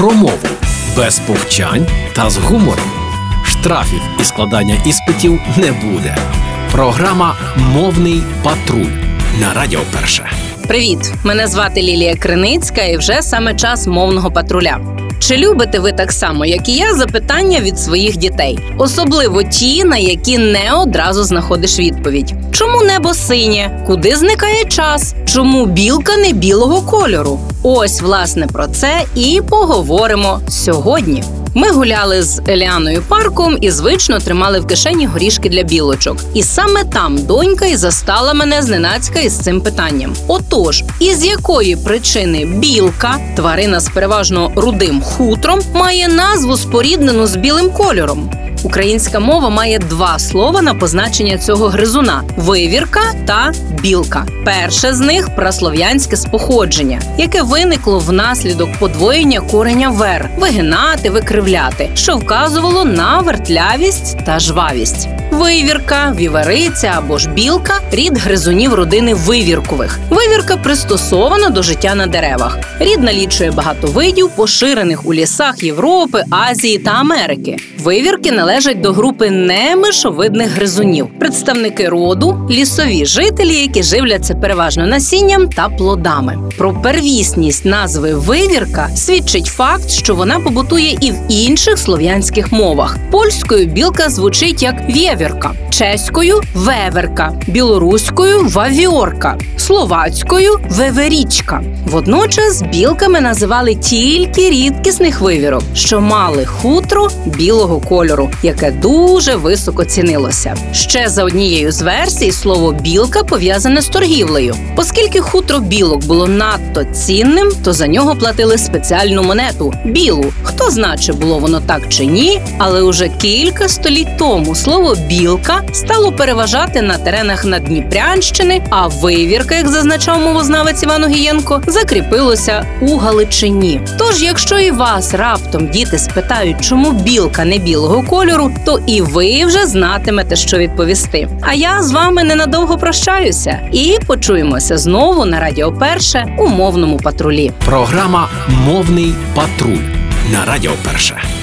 про мову без повчань та з гумором. Штрафів і складання іспитів не буде. Програма Мовний патруль на Радіо Перше. Привіт! Мене звати Лілія Криницька, і вже саме час мовного патруля. Чи любите ви так само, як і я, запитання від своїх дітей, особливо ті, на які не одразу знаходиш відповідь? Чому небо синє? Куди зникає час? Чому білка не білого кольору? Ось власне про це і поговоримо сьогодні. Ми гуляли з Еліаною парком і звично тримали в кишені горішки для білочок. І саме там донька і застала мене зненацька із цим питанням. Отож, із якої причини білка, тварина з переважно рудим хутром, має назву споріднену з білим кольором? Українська мова має два слова на позначення цього гризуна: вивірка та білка. Перше з них праслов'янське споходження, яке виникло внаслідок подвоєння кореня вер, вигинати, викривляти, що вказувало на вертлявість та жвавість. Вивірка, вівериця або ж білка рід гризунів родини вивіркових. Вивірка пристосована до життя на деревах. Рід налічує багато видів, поширених у лісах Європи, Азії та Америки. Вивірки належать до групи немишовидних гризунів, представники роду, лісові жителі, які живляться переважно насінням та плодами. Про первісність назви вивірка свідчить факт, що вона побутує і в інших слов'янських мовах. Польською білка звучить як вєвірка, проверка. Чеською веверка, білоруською вавіорка, словацькою веверічка. Водночас білками називали тільки рідкісних вивірок, що мали хутро білого кольору, яке дуже високо цінилося. Ще за однією з версій слово білка пов'язане з торгівлею. Оскільки хутро білок було надто цінним, то за нього платили спеціальну монету білу. Хто знає, чи було воно так чи ні, але уже кілька століть тому слово білка стало переважати на теренах Надніпрянщини, а вивірка, як зазначав мовознавець Іван Огієнко, закріпилося у Галичині. Тож, якщо і вас раптом діти спитають, чому білка не білого кольору, то і ви вже знатимете, що відповісти. А я з вами ненадовго прощаюся і почуємося знову на Радіо Перше у мовному патрулі. Програма Мовний патруль на Радіо Перше.